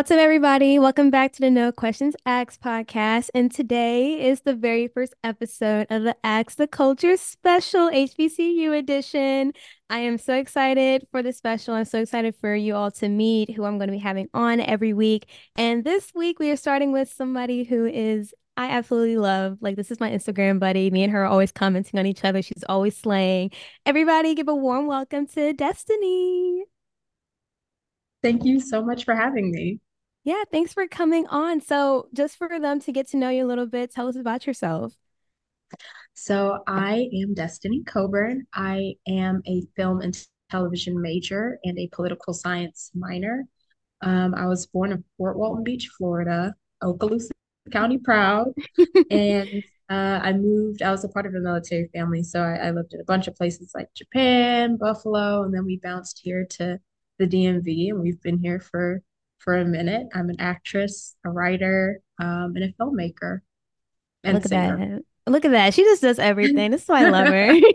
What's up, everybody? Welcome back to the No Questions Asked podcast. And today is the very first episode of the Ask the Culture special HBCU edition. I am so excited for the special. I'm so excited for you all to meet who I'm going to be having on every week. And this week, we are starting with somebody who is I absolutely love. Like, this is my Instagram buddy. Me and her are always commenting on each other. She's always slaying. Everybody, give a warm welcome to Destineé. Thank you so much for having me. Yeah, thanks for coming on. So, just for them to get to know you a little bit, tell us about yourself. So, I am Destineé Coburn. I am a film and television major and a political science minor. Um, I was born in Fort Walton Beach, Florida, Okaloosa County proud. and uh, I moved, I was a part of a military family. So I, I lived in a bunch of places like Japan, Buffalo, and then we bounced here to the DMV, and we've been here for for a minute. I'm an actress, a writer, um, and a filmmaker. And Look singer. at that! Look at that! She just does everything. this is why I love her.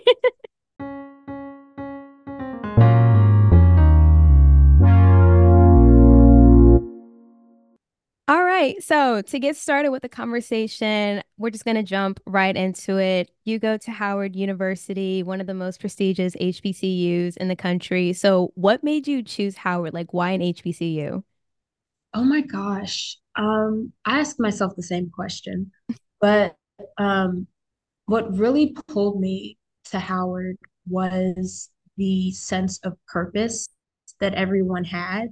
All right. So, to get started with the conversation, we're just going to jump right into it. You go to Howard University, one of the most prestigious HBCUs in the country. So, what made you choose Howard? Like, why an HBCU? Oh my gosh. Um, I ask myself the same question, but um, what really pulled me to Howard was the sense of purpose that everyone had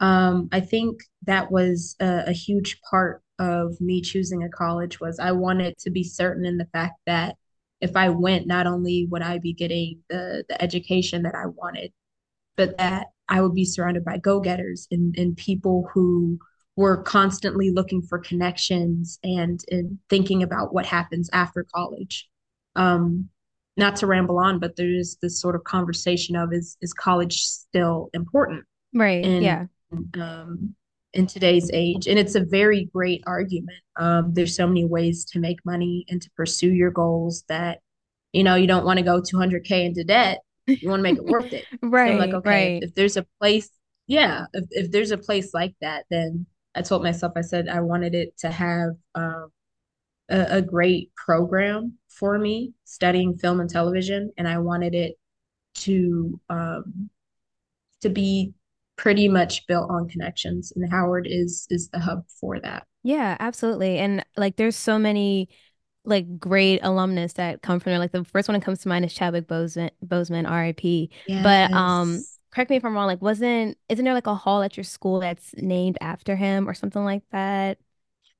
um, I think that was a, a huge part of me choosing a college was I wanted to be certain in the fact that if I went, not only would I be getting the the education that I wanted, but that I would be surrounded by go-getters and, and people who were constantly looking for connections and, and thinking about what happens after college. Um, not to ramble on, but there's this sort of conversation of is is college still important? Right. And yeah um, in today's age. And it's a very great argument. Um, there's so many ways to make money and to pursue your goals that, you know, you don't want to go 200K into debt. You want to make it worth it. right. So I'm like, okay, right. if there's a place, yeah, if, if there's a place like that, then I told myself, I said, I wanted it to have um, a, a great program for me studying film and television. And I wanted it to, um, to be pretty much built on connections and Howard is is the hub for that. Yeah, absolutely. And like there's so many like great alumnus that come from there. Like the first one that comes to mind is Chadwick Boseman, Boseman RIP. Yes. But um correct me if I'm wrong, like wasn't isn't there like a hall at your school that's named after him or something like that?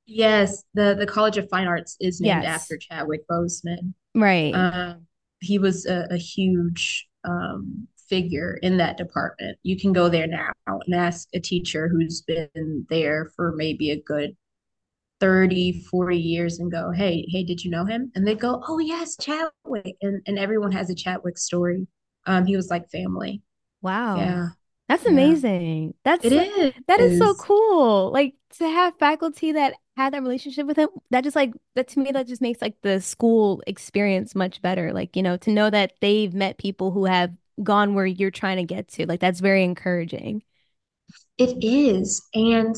Yes, the the College of Fine Arts is named yes. after Chadwick Boseman. Right. Um, he was a, a huge um, figure in that department. You can go there now and ask a teacher who's been there for maybe a good 30, 40 years and go, hey, hey, did you know him? And they go, oh, yes, Chadwick. And, and everyone has a Chadwick story. Um, he was like family. Wow. Yeah. That's amazing. Yeah. That's it is. That is so cool. Like to have faculty that had that relationship with him, that just like that to me, that just makes like the school experience much better. Like, you know, to know that they've met people who have gone where you're trying to get to. Like that's very encouraging. It is. And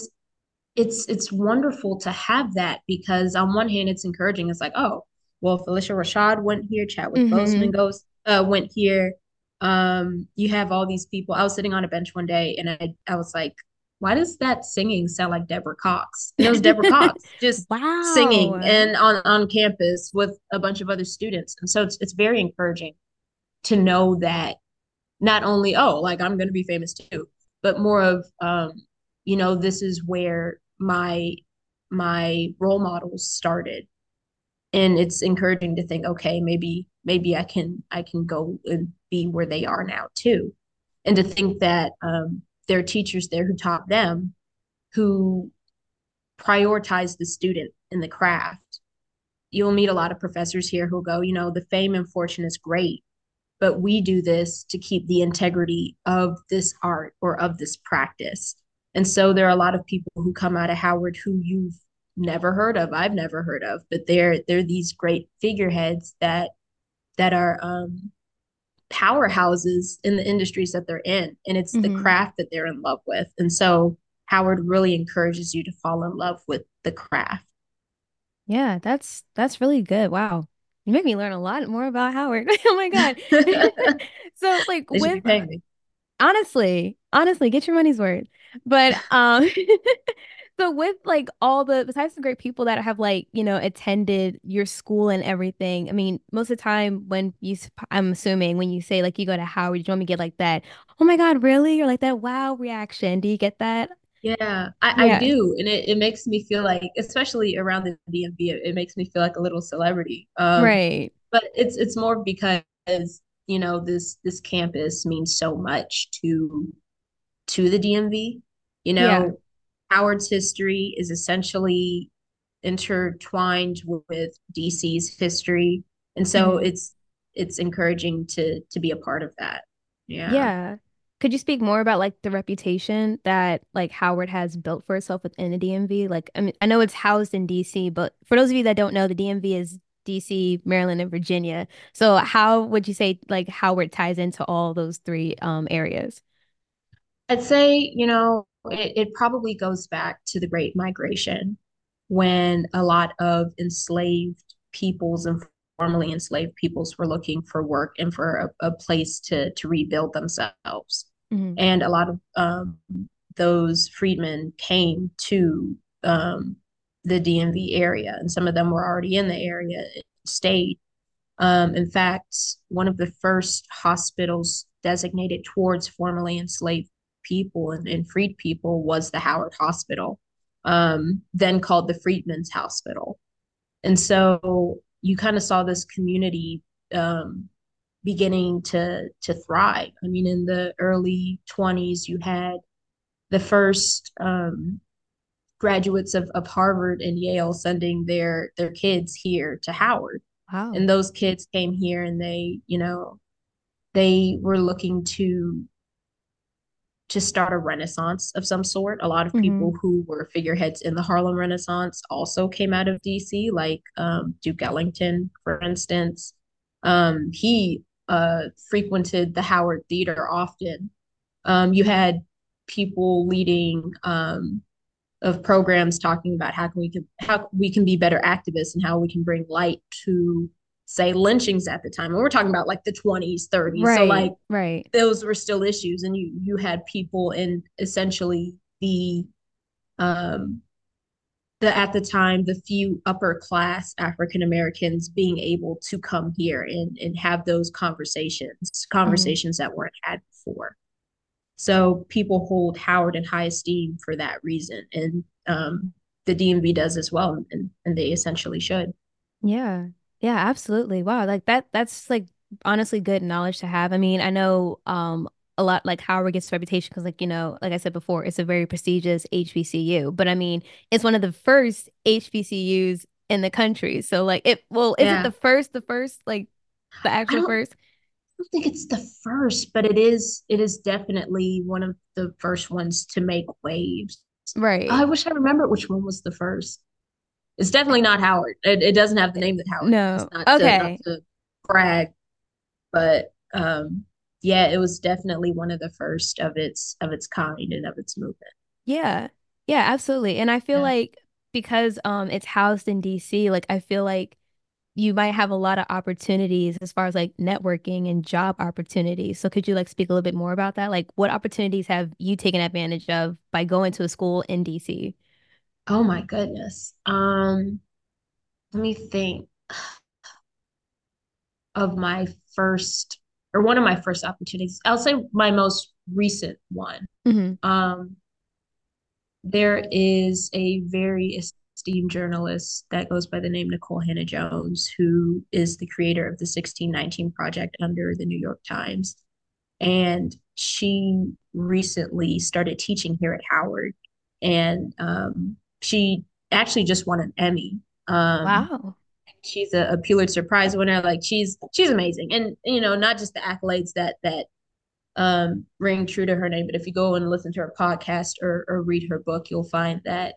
it's it's wonderful to have that because on one hand it's encouraging. It's like, oh, well, Phylicia Rashad went here, Chadwick mm-hmm. Boseman goes uh went here. Um, you have all these people. I was sitting on a bench one day and I I was like, why does that singing sound like Deborah Cox? And it was Deborah Cox just wow. singing and on, on campus with a bunch of other students. And so it's it's very encouraging to know that not only oh like i'm going to be famous too but more of um you know this is where my my role models started. And it's encouraging to think okay maybe maybe i can i can go and be where they are now too. And to think that um, there are teachers there who taught them who prioritize the student in the craft. You'll meet a lot of professors here who go you know the fame and fortune is great but we do this to keep the integrity of this art or of this practice. And so there are a lot of people who come out of Howard who you've never heard of, I've never heard of, but they're they're these great figureheads that that are um, powerhouses in the industries that they're in, and it's mm-hmm. the craft that they're in love with. And so Howard really encourages you to fall in love with the craft. Yeah, that's that's really good. Wow. You made me learn a lot more about Howard. Oh my God. So like with honestly, honestly, get your money's worth. But um so with like all the besides the great people that have like, you know, attended your school and everything. I mean, most of the time when you I'm assuming when you say like you go to Howard, you want normally get like that, "Oh my God, really?" or like that wow reaction. Do you get that? Yeah, I, I do. And it, it makes me feel like, especially around the DMV, it, it makes me feel like a little celebrity. Um, Right. but it's it's more because, you know, this this campus means so much to to the DMV. You Yeah. know, Howard's history is essentially intertwined with DC's history. And so Mhm. it's it's encouraging to to be a part of that. Yeah. Yeah. Could you speak more about like the reputation that like Howard has built for itself within the DMV? Like, I mean, I know it's housed in DC, but for those of you that don't know, the DMV is DC, Maryland, and Virginia. So how would you say like Howard ties into all those three um areas? I'd say, you know, it, it probably goes back to the Great Migration when a lot of enslaved peoples and formerly enslaved peoples were looking for work and for a, a place to to rebuild themselves. hmm And a lot of um, those freedmen came to um, the DMV area, and some of them were already in the area, and stayed. Um, in fact, one of the first hospitals designated towards formerly enslaved people and, and freed people was the Howard Hospital, um, then called the Freedmen's Hospital. And so you kind of saw this community um, beginning to to thrive. I mean, in the early 20s, you had the first um, graduates of, of Harvard and Yale sending their their kids here to Howard. Wow. And those kids came here and they, you know, they were looking to to start a renaissance of some sort. A lot of hmm people who were figureheads in the Harlem Renaissance also came out of DC, like um, Duke Ellington, for instance. Um, he uh, frequented the Howard Theater often. Um, you had people leading um, of programs talking about how can we can how we can be better activists and how we can bring light to say lynchings at the time. And we're talking about like the 20s, 30s. So like Right. Right. those were still issues and you you had people in essentially the um the at the time the few upper class African Americans being able to come here and and have those conversations conversations that weren't had before. So people hold Howard in high esteem for that reason and um the DMV does as well and and they essentially should. Yeah. Yeah, absolutely. Wow. Like that that's like honestly good knowledge to have. I mean, I know um a lot like Howard gets reputation because like, you know, like I said before, it's a very prestigious HBCU. But I mean, it's one of the first HBCUs in the country. So like it well, is it the first, the first, like the actual don't first? don't think it's the first, but it is it is definitely one of the first ones to make waves. Right. I wish I remembered which one was the first. It's definitely not Howard. It, it doesn't have the name that Howard. No. Not to not Okay. to brag, but um, yeah, it was definitely one of the first of its of its kind and of its movement. Yeah. Yeah, absolutely. And I feel Yeah. like because um it's housed in DC, like I feel like you might have a lot of opportunities as far as like networking and job opportunities. So could you like speak a little bit more about that? Like what opportunities have you taken advantage of by going to a school in DC? Oh my goodness. Um, let me think of my first or one of my first opportunities. I'll say my most recent one. hmm Um, there is a very esteemed journalist that goes by the name Nikole Hannah-Jones, who is the creator of the 1619 Project under the New York Times. And she recently started teaching here at Howard. And um, she actually just won an Emmy. Um, Wow. she's a, a Pulitzer Prize winner. Like she's she's amazing. And you know, not just the accolades that that um, ring true to her name. But if you go and listen to her podcast or, or read her book, you'll find that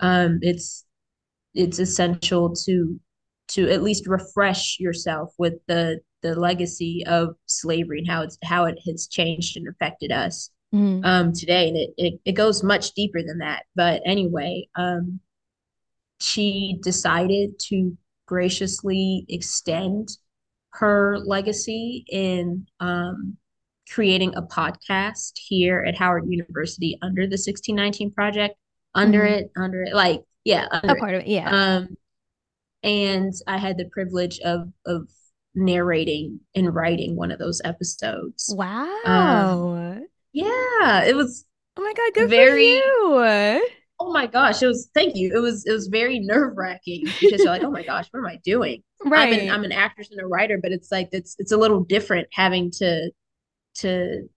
um, it's it's essential to to at least refresh yourself with the the legacy of slavery and how it's how it has changed and affected us. Mm. um, today, and it, it it goes much deeper than that. But anyway, um, she decided to graciously extend her legacy in um, creating a podcast here at Howard University under the 1619 project. Under mm-hmm. it, under it, like yeah, a part of it, yeah. Um, and I had the privilege of of narrating and writing one of those episodes. Wow. Um, yeah, it was. Oh my god, good very, for you. Oh my gosh, it was. Thank you. It was. It was very nerve wracking because you're like, oh my gosh, what am I doing? Right. I'm an, I'm an actress and a writer, but it's like it's it's a little different having to to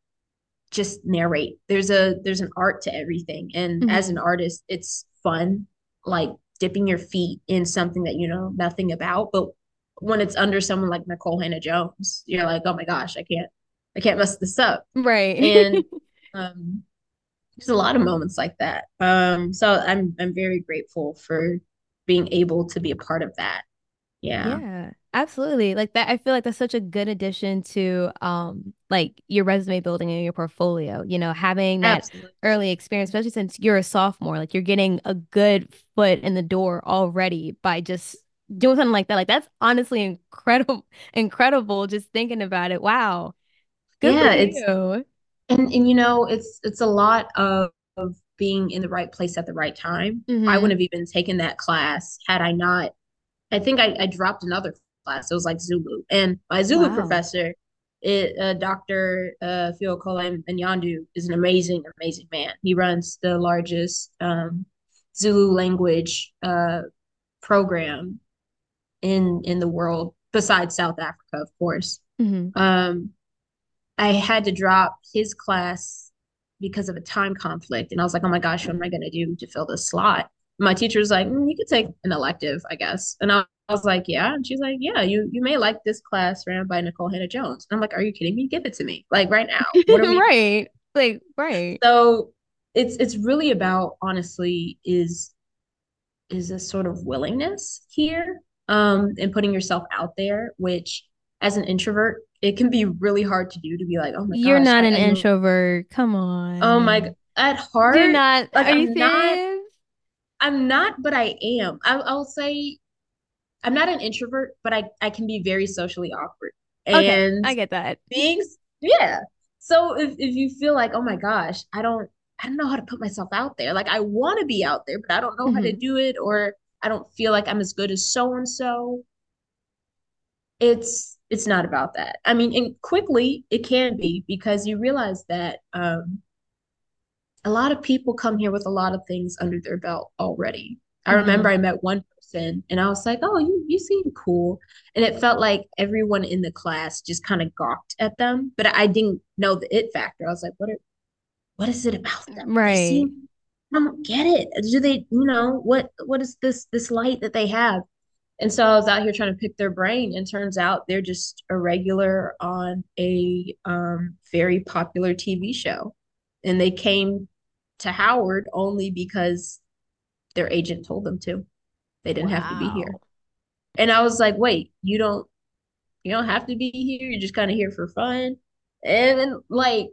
just narrate. There's a there's an art to everything, and mm-hmm. as an artist, it's fun, like dipping your feet in something that you know nothing about. But when it's under someone like Nikole Hannah-Jones, you're like, oh my gosh, I can't I can't mess this up. Right. And um, there's a lot of moments like that. Um, so I'm I'm very grateful for being able to be a part of that. Yeah. Yeah. Absolutely. Like that I feel like that's such a good addition to um like your resume building and your portfolio, you know, having that Absolutely. early experience, especially since you're a sophomore, like you're getting a good foot in the door already by just doing something like that. Like that's honestly incredible incredible just thinking about it. Wow. Good yeah, it's you. and and you know, it's it's a lot of, of being in the right place at the right time. Mm-hmm. I wouldn't have even taken that class had I not I think I, I dropped another class. It was like Zulu. And my Zulu wow. professor, it, uh, Dr. Uh, Fiokole Nyandu, is an amazing, amazing man. He runs the largest um, Zulu language uh, program in in the world, besides South Africa, of course. Mm-hmm. Um, I had to drop his class because of a time conflict, and I was like, "Oh my gosh, what am I going to do to fill this slot?" My teacher was like, mm, "You could take an elective, I guess," and I I was like, yeah. And she's like, yeah, you you may like this class ran by Nikole Hannah-Jones. And I'm like, are you kidding me? Give it to me. Like right now. right. Like, right. So it's it's really about honestly is is a sort of willingness here um and putting yourself out there, which as an introvert, it can be really hard to do to be like, oh my gosh. You're not I, an I introvert. Come on. Oh my at heart. You're not like, are I'm you not, I'm not, but I am. I, I'll say I'm not an introvert, but I I can be very socially awkward. And okay, I get that. Being yeah. So if if you feel like, oh my gosh, I don't I don't know how to put myself out there. Like I want to be out there, but I don't know mm-hmm. how to mm-hmm. do it or I don't feel like I'm as good as so and so. It's it's not about that. I mean, and quickly it can be because you realize that um a lot of people come here with a lot of things under their belt already. I mm-hmm. remember I met one person and I was like, "Oh, you you seem cool." And it felt like everyone in the class just kind of gawked at them, but I didn't know the it factor. I was like, "What are what is it about them?" Right. I don't get it. Do they, you know, what what is this this light that they have? And so I was out here trying to pick their brain, and turns out they're just a regular on a um, very popular TV show, and they came to Howard only because their agent told them to. They didn't wow. have to be here. And I was like, wait, you don't you don't have to be here. You're just kind of here for fun. And then like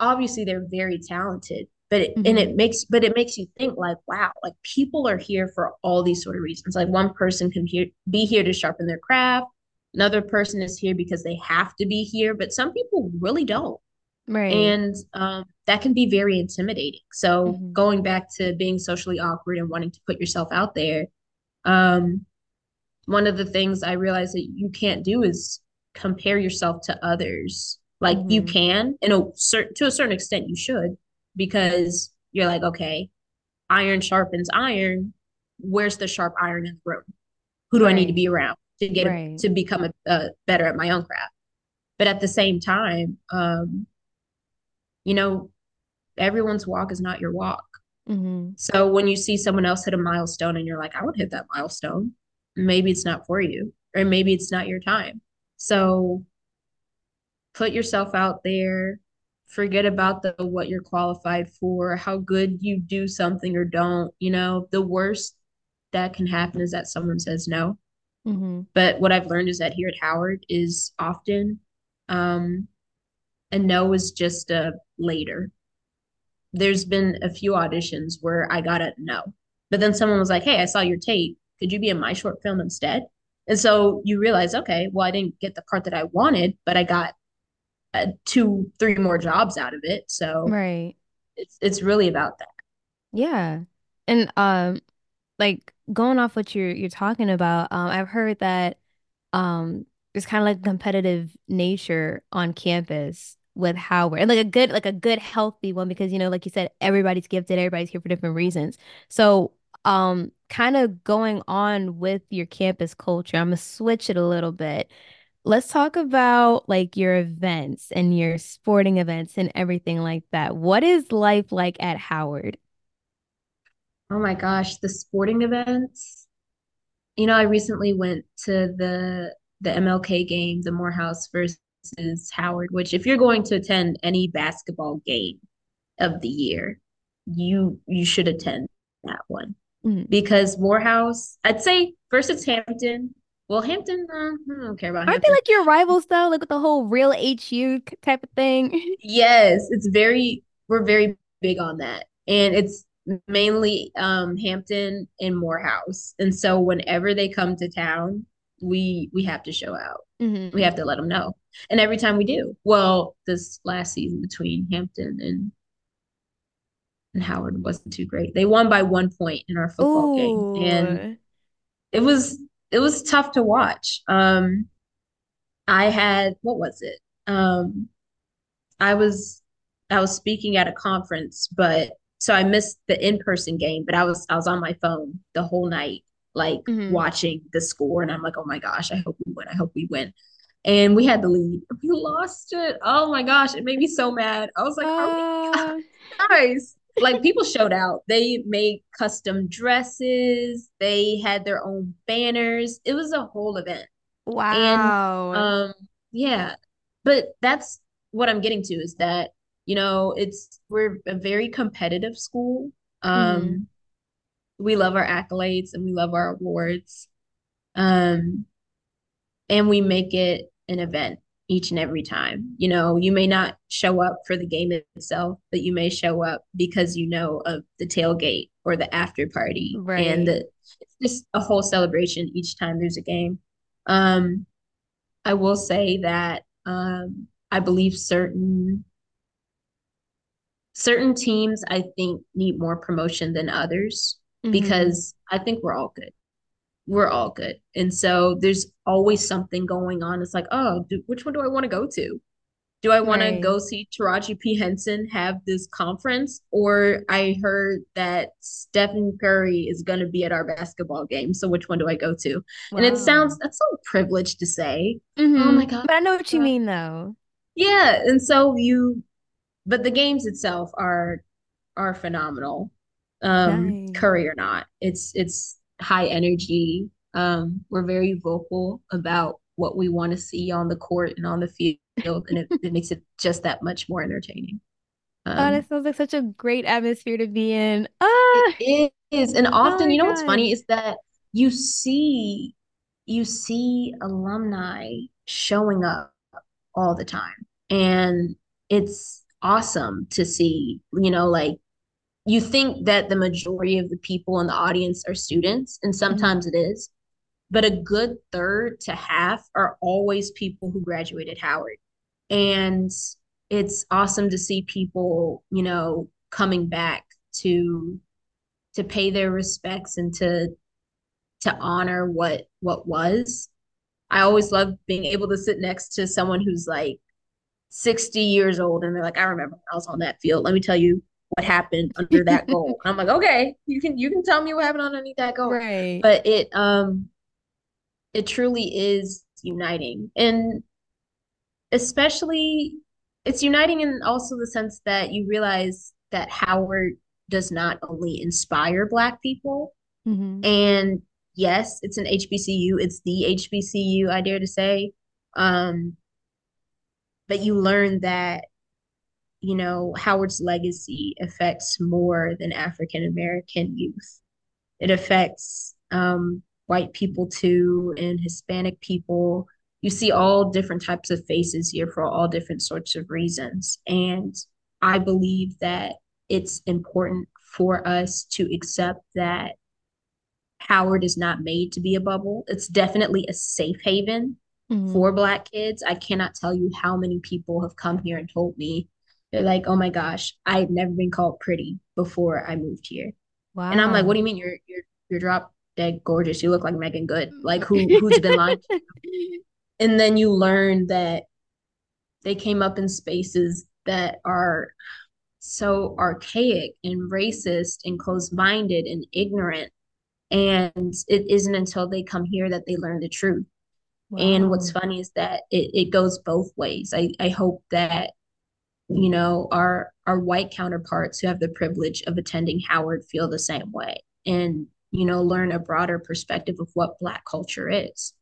obviously they're very talented, but it, mm-hmm. and it makes but it makes you think like, wow, like people are here for all these sort of reasons. Like one person can here, be here to sharpen their craft. Another person is here because they have to be here, but some people really don't. Right. And um, that can be very intimidating. So mm-hmm. going back to being socially awkward and wanting to put yourself out there, um, one of the things I realized that you can't do is compare yourself to others. Like mm-hmm. you can, in a certain to a certain extent, you should, because you're like, okay, iron sharpens iron. Where's the sharp iron in the room? Who do right. I need to be around to get right. to become a, a, better at my own craft? But at the same time, um, you know, everyone's walk is not your walk. Mm-hmm. So when you see someone else hit a milestone and you're like, I would hit that milestone, maybe it's not for you, or maybe it's not your time. So put yourself out there. Forget about the what you're qualified for, how good you do something or don't. You know, the worst that can happen is that someone says no. Mm-hmm. But what I've learned is that here at Howard is often um, a no is just a later there's been a few auditions where I got a no. But then someone was like, Hey, I saw your tape. Could you be in my short film instead? And so you realize, okay, well, I didn't get the part that I wanted, but I got uh, two, three more jobs out of it. So Right. it's it's really about that. Yeah. And um like going off what you're you're talking about, um I've heard that um there's kind of like competitive nature on campus with Howard. And like a good like a good healthy one because you know like you said everybody's gifted, everybody's here for different reasons. So um kind of going on with your campus culture, I'm gonna switch it a little bit. Let's talk about like your events and your sporting events and everything like that. What is life like at Howard? Oh my gosh, the sporting events. You know, I recently went to the the MLK game, the Morehouse versus Howard, which if you're going to attend any basketball game of the year, you you should attend that one. Mhm. Because Morehouse, I'd say first it's Hampton. Well, Hampton, uh, I don't care about Aren't they like your rivals though? Like with the whole real HU type of thing? Yes, it's very we're very big on that. And it's mainly um Hampton and Morehouse. And so whenever they come to town, we we have to show out. We hmm have to let them know. And every time we do. Well, this last season between Hampton and and Howard wasn't too great. They won by one point in our football game. And it was it was tough to watch. Um I had what was it? Um I was I was speaking at a conference, but so I missed the in-person game, but I was I was on my phone the whole night, like hmm watching the score, and I'm like, oh my gosh, I hope we win. I hope we win. And we had the lead. We lost it. Oh my gosh, it made me so mad. I was like, are we Uh, guys? Like people showed out. They made custom dresses. They had their own banners. It was a whole event. Wow. And um, yeah, but that's what I'm getting to is that, you know, it's we're a very competitive school. Um, we love our accolades and we love our awards. Um, and we make it an event each and every time. You know, you may not show up for the game itself, but you may show up because you know of the tailgate or the after party and the it's just a whole celebration each time there's a game. Um, I will say that um, I believe certain certain teams I think need more promotion than others hmm because I think we're all good. We're all good. And so there's always something going on. It's like, oh, do, which one do I want to go to? Do I want to go see Taraji P. Henson have this conference? Or I heard that Stephen Curry is going to be at our basketball game. So which one do I go to? And it sounds, that's so privileged to say. Oh hmm my God. But I know what you mean though. Yeah. And so you but the games itself are are phenomenal. Um, Nice. Curry or not, it's it's high energy. Um, we're very vocal about what we want to see on the court and on the field, and it, it makes it just that much more entertaining. Oh, Um, that sounds like such a great atmosphere to be in. it Ah, is, and oh often, my you know what's funny is that you see you see alumni showing up all the time, and it's awesome to see. You know, like you think that the majority of the people in the audience are students, and Mhm. sometimes it is, but a good third to half are always people who graduated Howard. And it's awesome to see people, you know, coming back to to pay their respects and to to honor what what was. I always love being able to sit next to someone who's like 60 years old and they're like, I remember when I was on that field. Let me tell you what happened under that goal. I'm like, okay, you can you can tell me what happened underneath that goal. Right. But it um it truly is uniting. And especially it's uniting in also the sense that you realize that Howard does not only inspire black people hmm and yes, it's an HBCU, it's the HBCU, I dare to say. Um, but you learn that you know, Howard's legacy affects more than African American youth. It affects um, white people too and Hispanic people. You see all different types of faces here for all different sorts of reasons. And I believe that it's important for us to accept that Howard is not made to be a bubble. It's definitely a safe haven mm-hmm. for Black kids. I cannot tell you how many people have come here and told me, they're like, oh my gosh, I had never been called pretty before I moved here. Wow. And I'm like, what do you mean you're you're you're drop dead gorgeous? You look like Meagan Good. Like who who's been lying? and then you learn that they came up in spaces that are so archaic and racist and closed-minded and ignorant and it isn't until they come here that they learn the truth wow. and what's funny is that it, it goes both ways I, I hope that you know our our white counterparts who have the privilege of attending howard feel the same way and you know learn a broader perspective of what black culture is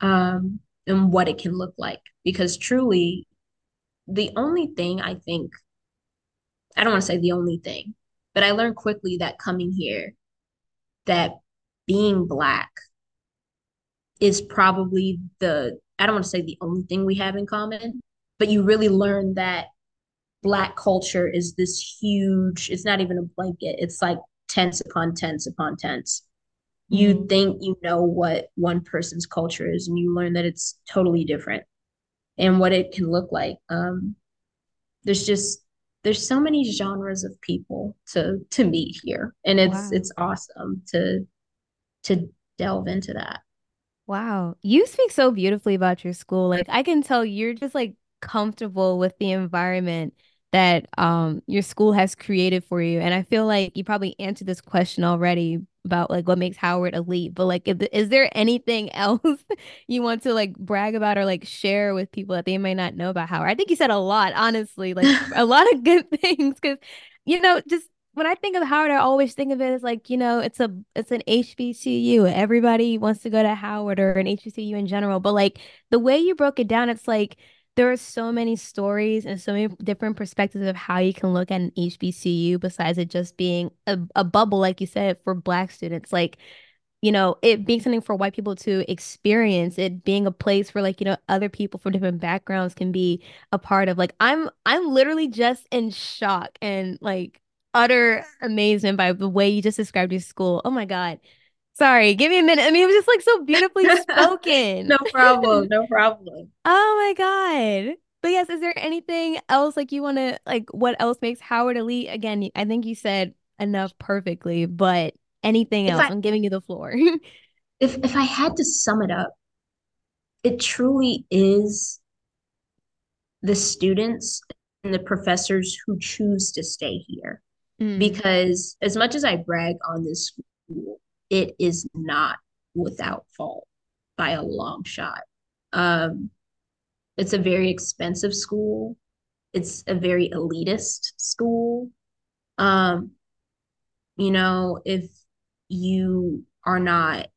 um and what it can look like. Because truly the only thing i think i don't want to say the only thing but i learned quickly that coming here that being black is probably the I don't want to say the only thing we have in common, but you really learn that black culture is this huge, it's not even a blanket. It's like tense upon tense upon tense. You mm-hmm. think you know what one person's culture is, and you learn that it's totally different and what it can look like. Um, there's just there's so many genres of people to to meet here and it's wow. it's awesome to to delve into that wow you speak so beautifully about your school like i can tell you're just like comfortable with the environment that um your school has created for you and i feel like you probably answered this question already about like what makes howard elite but like if, is there anything else you want to like brag about or like share with people that they might not know about howard i think you said a lot honestly like a lot of good things because you know just when I think of Howard, I always think of it as like, you know, it's a it's an HBCU. Everybody wants to go to Howard or an HBCU in general. But like the way you broke it down, it's like there are so many stories and so many different perspectives of how you can look at an HBCU besides it just being a, a bubble, like you said, for Black students. Like, you know, it being something for white people to experience, it being a place where like, you know, other people from different backgrounds can be a part of. Like, I'm I'm literally just in shock and like utter amazement by the way you just described your school. Oh my God. Sorry, give me a minute. I mean, it was just like so beautifully spoken. no problem. No problem. oh my God. But yes, is there anything else like you want to like what else makes Howard elite? Again, I think you said enough perfectly, but anything if else? I, I'm giving you the floor. if if I had to sum it up, it truly is the students and the professors who choose to stay here. Mm. Because as much as I brag on this school, it is not without fault by a long shot. Um, it's a very expensive school. It's a very elitist school. Um, you know, if you are not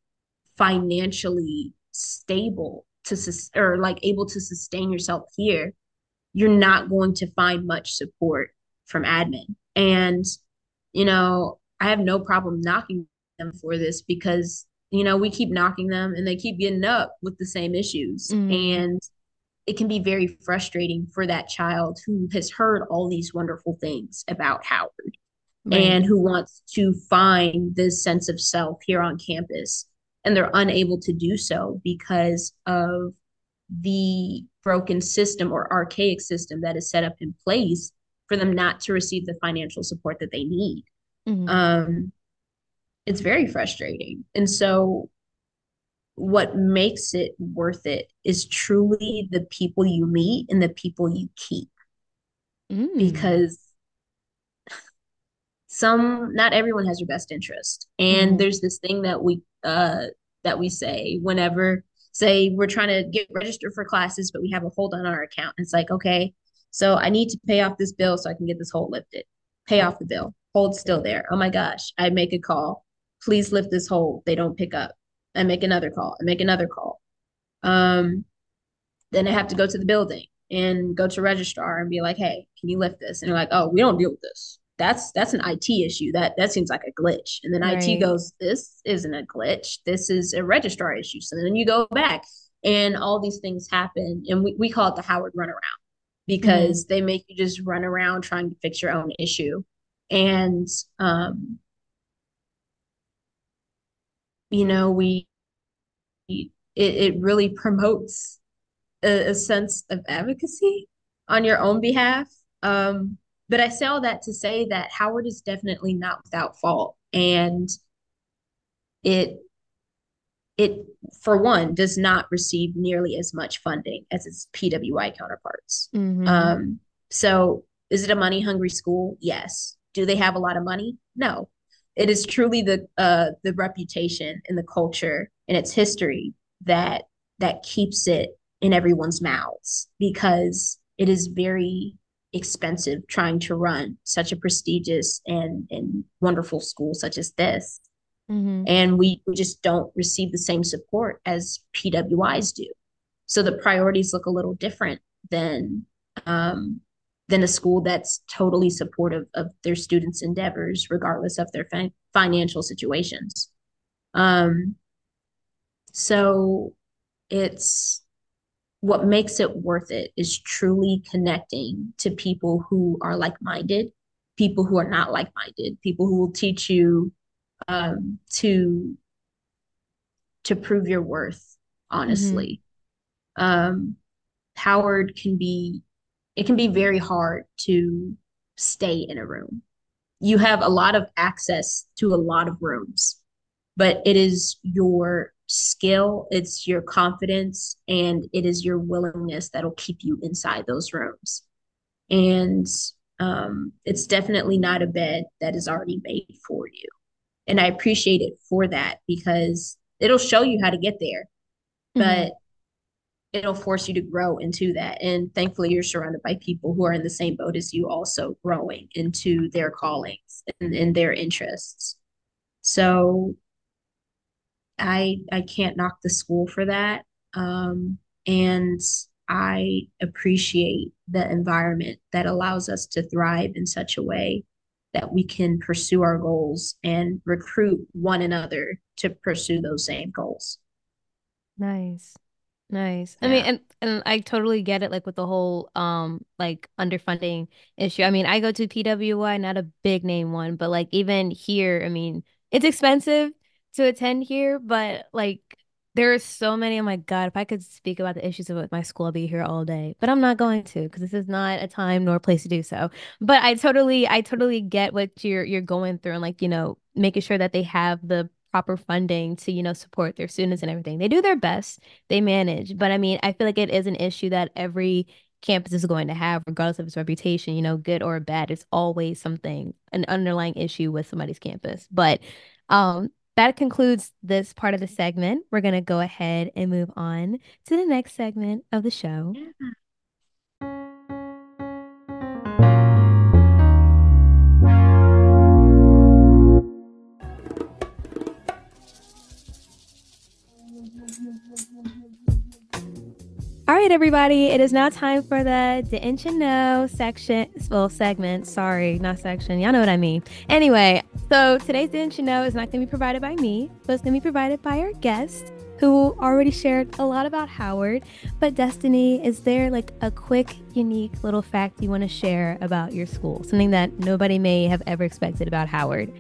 financially stable to sus- or like able to sustain yourself here, you're not going to find much support from admin. And, you know, I have no problem knocking them for this because you know we keep knocking them and they keep getting up with the same issues mm-hmm. and it can be very frustrating for that child who has heard all these wonderful things about Howard right. and who wants to find this sense of self here on campus and they're unable to do so because of the broken system or archaic system that is set up in place for them not to receive the financial support that they need. Mm-hmm. Um, it's very frustrating. And so what makes it worth it is truly the people you meet and the people you keep. Mm. Because some not everyone has your best interest. And mm. there's this thing that we uh that we say whenever say we're trying to get registered for classes but we have a hold on our account. It's like, okay, so I need to pay off this bill so I can get this hold lifted. Pay off the bill. Hold still there. Oh my gosh. I make a call please lift this hold. They don't pick up. I make another call. I make another call. Um, then I have to go to the building and go to registrar and be like, hey, can you lift this? And they're like, oh, we don't deal with this. That's that's an IT issue. That that seems like a glitch. And then right. IT goes, this isn't a glitch. This is a registrar issue. So then you go back and all these things happen. And we, we call it the Howard runaround because mm-hmm. they make you just run around trying to fix your own issue And um, you know, we it, it really promotes a, a sense of advocacy on your own behalf. Um, but I say all that to say that Howard is definitely not without fault. And it it for one does not receive nearly as much funding as its PWI counterparts. Mm-hmm. Um, so is it a money hungry school? Yes. Do they have a lot of money? No. It is truly the uh, the reputation and the culture and its history that that keeps it in everyone's mouths because it is very expensive trying to run such a prestigious and and wonderful school such as this Mm-hmm. And we, we just don't receive the same support as PWIs do. So the priorities look a little different than um, than a school that's totally supportive of their students' endeavors, regardless of their fi- financial situations. Um, so it's what makes it worth it is truly connecting to people who are like minded, people who are not like minded, people who will teach you um, to to prove your worth honestly mm-hmm. um, howard can be it can be very hard to stay in a room. You have a lot of access to a lot of rooms but it is your skill it's your confidence and it is your willingness that'll keep you inside those rooms. And um, it's definitely not a bed that is already made for you. And I appreciate it for that because it'll show you how to get there, but mm-hmm. It'll force you to grow into that. And thankfully, you're surrounded by people who are in the same boat as you, also growing into their callings and, and their interests. So I I can't knock the school for that. Um, and I appreciate the environment that allows us to thrive in such a way that we can pursue our goals and recruit one another to pursue those same goals. Nice. Nice. I mean, and and I totally get it like with the whole um like underfunding issue. I mean, I go to PWI, not a big name one, but like even here, I mean, it's expensive to attend here, but like there are so many. Oh my God, if I could speak about the issues of my school, I'd be here all day. But I'm not going to because this is not a time nor place to do so. But I totally, I totally get what you're you're going through and like, you know, making sure that they have the proper funding to, you know, support their students and everything. They do their best, they manage. But I mean, I feel like it is an issue that every campus is going to have, regardless of its reputation, you know, good or bad. It's always something, an underlying issue with somebody's campus. But um, that concludes this part of the segment. We're going to go ahead and move on to the next segment of the show. Yeah. All right, everybody, it is now time for the Didn't You Know section, well, segment. Sorry, not section. Y'all know what I mean. Anyway, so today's Didn't You Know is not going to be provided by me, but it's going to be provided by our guest who already shared a lot about Howard. But Destineé, is there like a quick, unique little fact you want to share about your school? Something that nobody may have ever expected about Howard?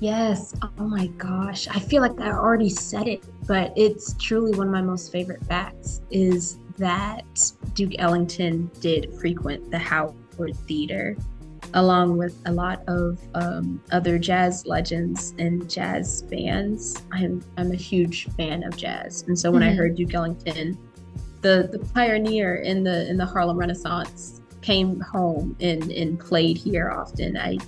Yes. Oh my gosh. I feel like I already said it, but it's truly one of my most favorite facts is that Duke Ellington did frequent the Howard Theater along with a lot of um, other jazz legends and jazz bands. I'm I'm a huge fan of jazz, and so when mm-hmm. I heard Duke Ellington, the the pioneer in the in the Harlem Renaissance, came home and and played here often, I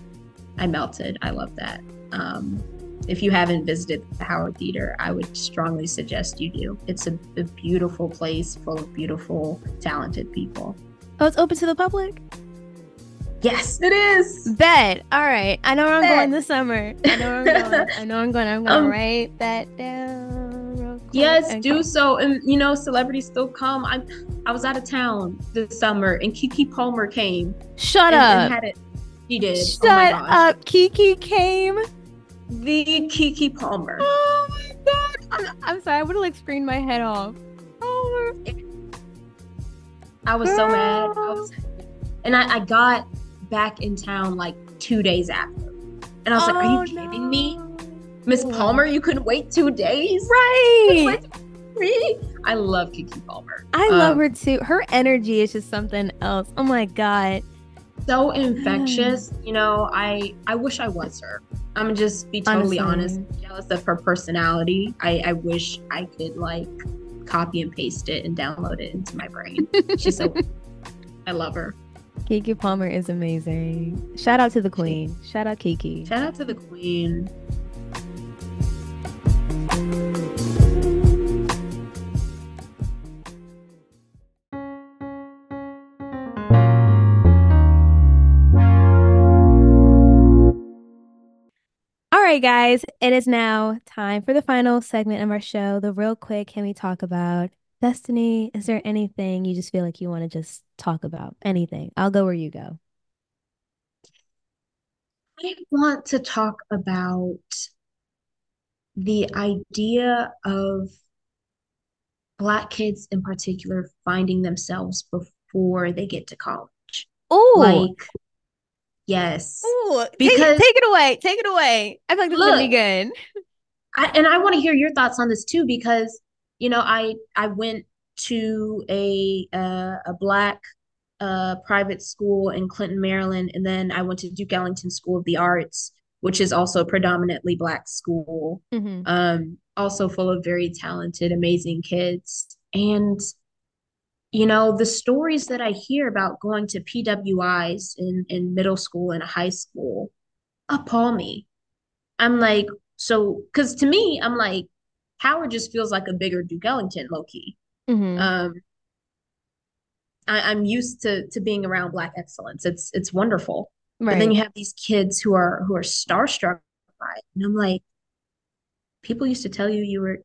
I melted. I love that. Um, if you haven't visited the Howard Theater, I would strongly suggest you do. It's a, a beautiful place full of beautiful, talented people. Oh, it's open to the public? Yes, it is. Bet. All right. I know where I'm Bet. going this summer. I know where I'm going. I know I'm going. I'm going to um, write that down. Yes, do so. And you know, celebrities still come. I I was out of town this summer and Keke Palmer came. Shut and, up. And had it. She did. Shut oh up. Keke came the Keke Palmer. Oh my god! I'm, I'm sorry. I would have like screamed my head off. Oh. I was so mad. I was, and I, I got back in town like two days after. And I was oh, like, Are you oh, kidding no. me? Miss Palmer, you couldn't wait two days? Right. I love Keke Palmer. I um, love her too. Her energy is just something else. Oh my God. So infectious. you know, I I wish I was her. I'm just be totally Honestly. honest. Jealous of her personality. I, I wish I could like copy and paste it and download it into my brain. She's so I love her. Keke Palmer is amazing. Shout out to the queen. Shout out Keke. Shout out to the queen. Right, guys, it is now time for the final segment of our show. The real quick, can we talk about Destineé? Is there anything you just feel like you want to just talk about? Anything? I'll go where you go. I want to talk about the idea of Black kids in particular finding themselves before they get to college. Oh, like Yes. Ooh, because take, take, it away. Take it away. I feel like this look, is gonna be good. I, and I want to hear your thoughts on this too, because you know, I I went to a uh, a black uh, private school in Clinton, Maryland, and then I went to Duke Ellington School of the Arts, which is also a predominantly black school, mm-hmm. um, also full of very talented, amazing kids. And you know, the stories that I hear about going to PWIs in, in middle school and high school appall me. I'm like, so, because to me, I'm like, Howard just feels like a bigger Duke Ellington, low key. Mm-hmm. Um, I, am used to to being around Black excellence. It's it's wonderful. Right. But then you have these kids who are who are starstruck by it, and I'm like, people used to tell you you were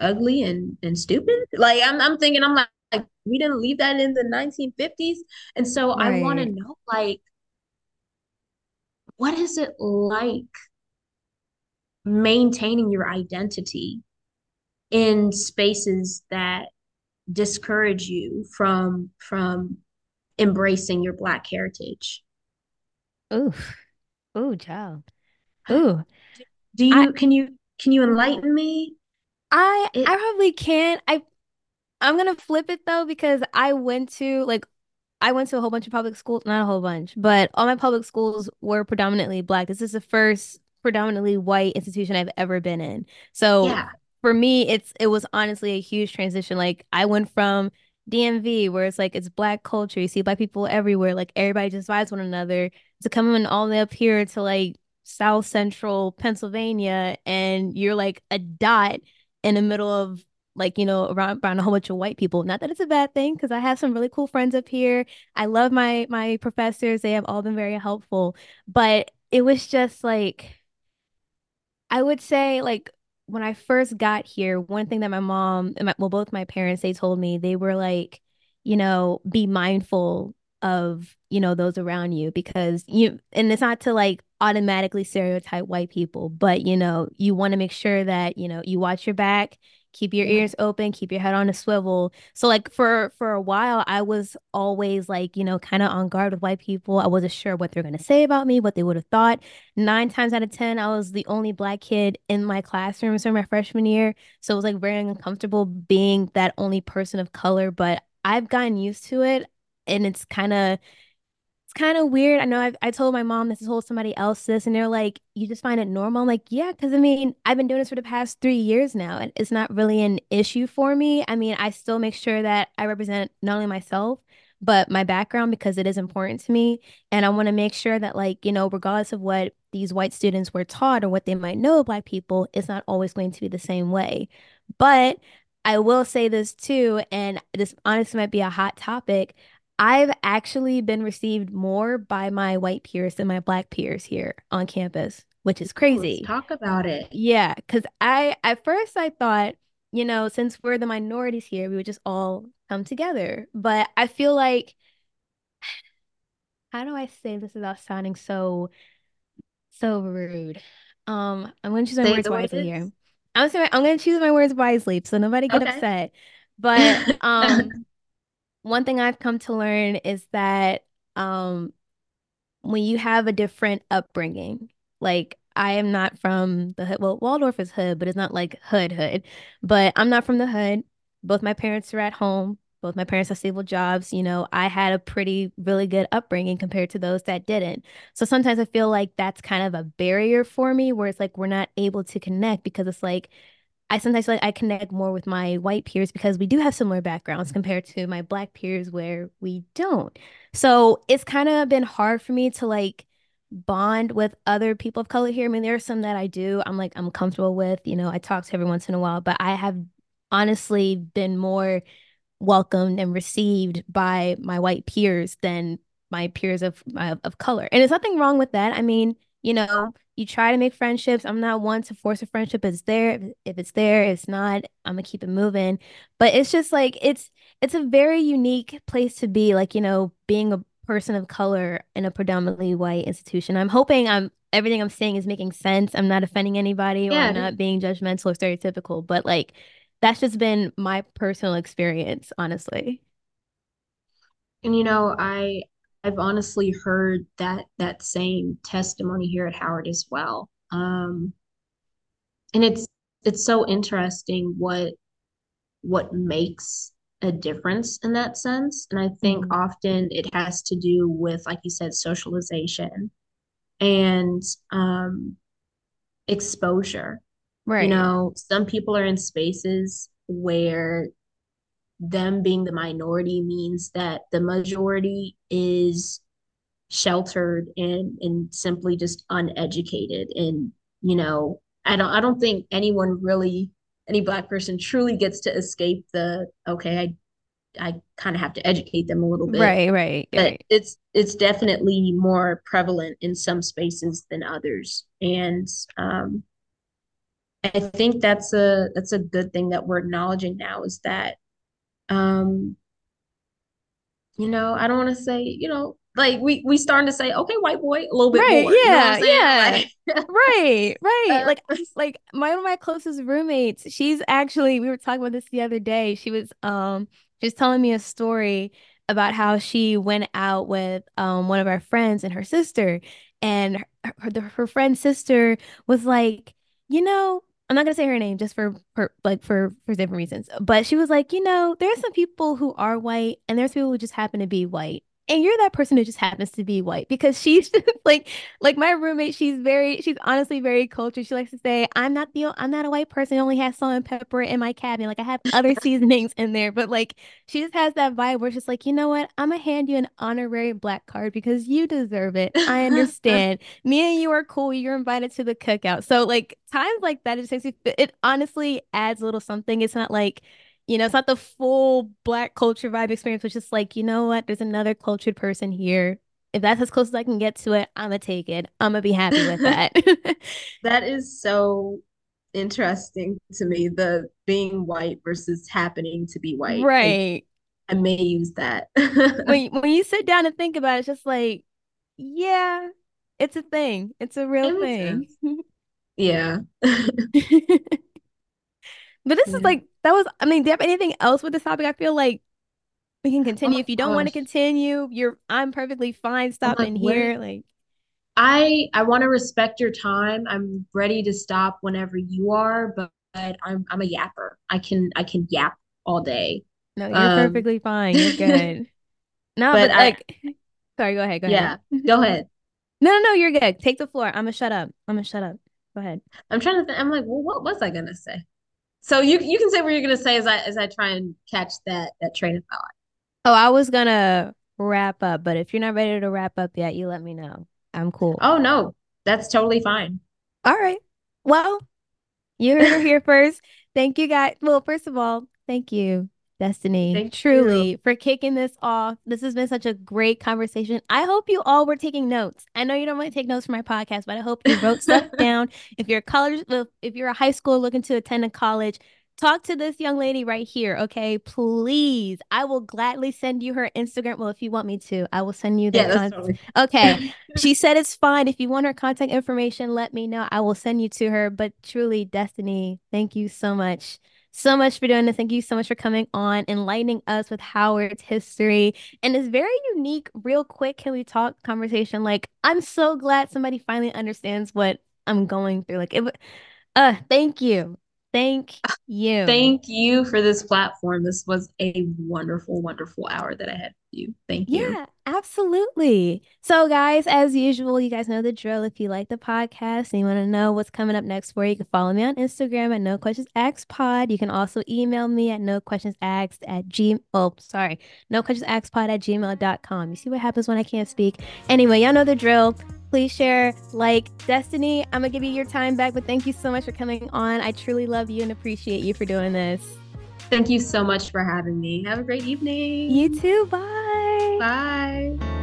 ugly and and stupid. Like I'm I'm thinking, I'm like, like we didn't leave that in the 1950s and so right. i want to know like what is it like maintaining your identity in spaces that discourage you from from embracing your black heritage? Ooh ooh child. Ooh. Do you I, can you can you enlighten me? I it, i probably can't. i I'm gonna flip it though because I went to like I went to a whole bunch of public schools, not a whole bunch, but all my public schools were predominantly black. This is the first predominantly white institution I've ever been in. So yeah. for me, it's it was honestly a huge transition. Like I went from DMV where it's like it's black culture, you see black people everywhere, like everybody just vibes one another, to coming all the way up here to like South Central Pennsylvania, and you're like a dot in the middle of like you know around around a whole bunch of white people. Not that it's a bad thing because i have some really cool friends up here. I love my my professors. They have all been very helpful. But it was just like i would say like when i first got here one thing that my mom my, well both my parents they told me they were like you know be mindful of you know those around you because you and it's not to like automatically stereotype white people but you know you want to make sure that you know you watch your back keep your ears open keep your head on a swivel. So like for for a while i was always like you know kind of on guard with white people. I wasn't sure what they're going to say about me what they would have thought. Nine times out of ten i was the only black kid in my classroom so my freshman year. So it was like very uncomfortable being that only person of color but i've gotten used to it and it's kind of kind of weird. I know I've, I told my mom this, told somebody else this, and they're like, you just find it normal? I'm like, yeah, because I mean, I've been doing this for the past three years now, and it's not really an issue for me. I mean, I still make sure that I represent not only myself, but my background because it is important to me. And I want to make sure that, like, you know, regardless of what these white students were taught or what they might know of Black people, it's not always going to be the same way. But I will say this too, and this honestly might be a hot topic. I've actually been received more by my white peers than my black peers here on campus, which is crazy. Let's talk about it. Yeah, because I at first I thought, you know, since we're the minorities here, we would just all come together. But I feel like how do I say this without sounding so so rude? Um, I'm gonna choose my say words wisely here. I'm gonna I'm gonna choose my words wisely so nobody get okay. upset. But um one thing I've come to learn is that um when you have a different upbringing, like I am not from the hood. Well, Waldorf is hood, but it's not like hood hood. But I'm not from the hood. Both my parents are at home. Both my parents have stable jobs. You know, I had a pretty, really good upbringing compared to those that didn't. So sometimes I feel like that's kind of a barrier for me where it's like we're not able to connect because it's like I sometimes feel like I connect more with my white peers because we do have similar backgrounds compared to my black peers where we don't. So it's kind of been hard for me to like bond with other people of color here. I mean, there are some that I do. I'm like, I'm comfortable with, you know, I talk to every once in a while, but I have honestly been more welcomed and received by my white peers than my peers of of color. And there's nothing wrong with that. I mean, you know, you try to make friendships. I'm not one to force a friendship. It's there. If it's there, it's not. I'm gonna keep it moving. But it's just like it's it's a very unique place to be. Like you know, being a person of color in a predominantly white institution. I'm hoping I'm everything I'm saying is making sense. I'm not offending anybody yeah. or I'm not being judgmental or stereotypical. But like that's just been my personal experience, honestly. And you know, I I've honestly heard that that same testimony here at Howard as well. Um, and it's it's so interesting what what makes a difference in that sense. And I think mm-hmm. often it has to do with, like you said, socialization and um, exposure. Right. You know, some people are in spaces where them being the minority means that the majority is sheltered and and simply just uneducated. And you know i don't i don't think anyone really any black person truly gets to escape the okay i i kind of have to educate them a little bit. Right right but right. it's it's definitely more prevalent in some spaces than others. And um i think that's a that's a good thing that we're acknowledging now is that um you know i don't want to say you know like we we starting to say okay white boy a little bit right, more yeah you know yeah like, right right. like like my one of my closest roommates she's actually we were talking about this the other day she was um she was telling me a story about how she went out with um one of our friends and her sister and her, her, her friend's sister was like you know I'm not gonna say her name just for for like for for different reasons. But she was like, you know, there's some people who are white and there's people who just happen to be white and you're that person who just happens to be white because she's just like like my roommate she's very she's honestly very cultured. She likes to say i'm not the i'm not a white person. I only have salt and pepper in my cabinet. Like i have other seasonings in there. But like she just has that vibe where she's like you know what? I'm gonna hand you an honorary black card because you deserve it. I understand. Me and you are cool. You're invited to the cookout. So like times like that it just makes me it honestly adds a little something. It's not like you know, it's not the full black culture vibe experience, but just like, you know what? There's another cultured person here. If that's as close as I can get to it, I'm gonna take it. I'm gonna be happy with that. that is so interesting to me. The being white versus happening to be white. Right. I, I may use that. when when you sit down and think about it, it's just like, yeah, it's a thing. It's a real thing. yeah. But this yeah. is like that was. I mean, do you have anything else with this topic? I feel like we can continue. Oh, if you don't want to continue, you're. I'm perfectly fine stopping like, here. Like, I I want to respect your time. I'm ready to stop whenever you are, but, but I'm I'm a yapper. I can I can yap all day. No, you're um, perfectly fine. You're good. no, but, but I, like, sorry. Go ahead. Go ahead. Yeah, go ahead. No, no, no. You're good. Take the floor. I'm gonna shut up. I'm gonna shut up. Go ahead. I'm trying to think. I'm like, well, what was I gonna say? So you you can say what you're gonna say as I as I try and catch that that train of thought. Oh, I was gonna wrap up, but if you're not ready to wrap up yet, you let me know. I'm cool. Oh no, that's totally fine. All right. Well, you heard it here first. Thank you guys. Well, first of all, thank you Destineé, Thank truly, you. for kicking this off. This has been such a great conversation. I hope you all were taking notes. I know you don't want to take notes for my podcast, but I hope you wrote stuff down. If you're a college, if you're a high school looking to attend a college, talk to this young lady right here, okay? Please, I will gladly send you her Instagram. Well, if you want me to, I will send you the yeah, contact. Totally- okay. she said it's fine. If you want her contact information, let me know. I will send you to her. But truly, Destineé, thank you so much so much for doing this. Thank you so much for coming on, enlightening us with Howard's history and this very unique, real quick, can we talk conversation. Like, I'm so glad somebody finally understands what I'm going through. Like, it, uh, thank you. Thank ah, you. Thank you for this platform. This was a wonderful, wonderful hour that I had with you. Thank you. Yeah, absolutely. So, guys, as usual, you guys know the drill. If you like the podcast and you want to know what's coming up next for you, you can follow me on Instagram at No Questions Asked Pod. You can also email me at No Questions Asked at G. Oh, sorry, No Questions Asked Pod at gmail.com. You see what happens when I can't speak. Anyway, y'all know the drill please share, like Destineé. I'm gonna give you your time back, but thank you so much for coming on. I truly love you and appreciate you for doing this. Thank you so much for having me. Have a great evening. You too. Bye. Bye.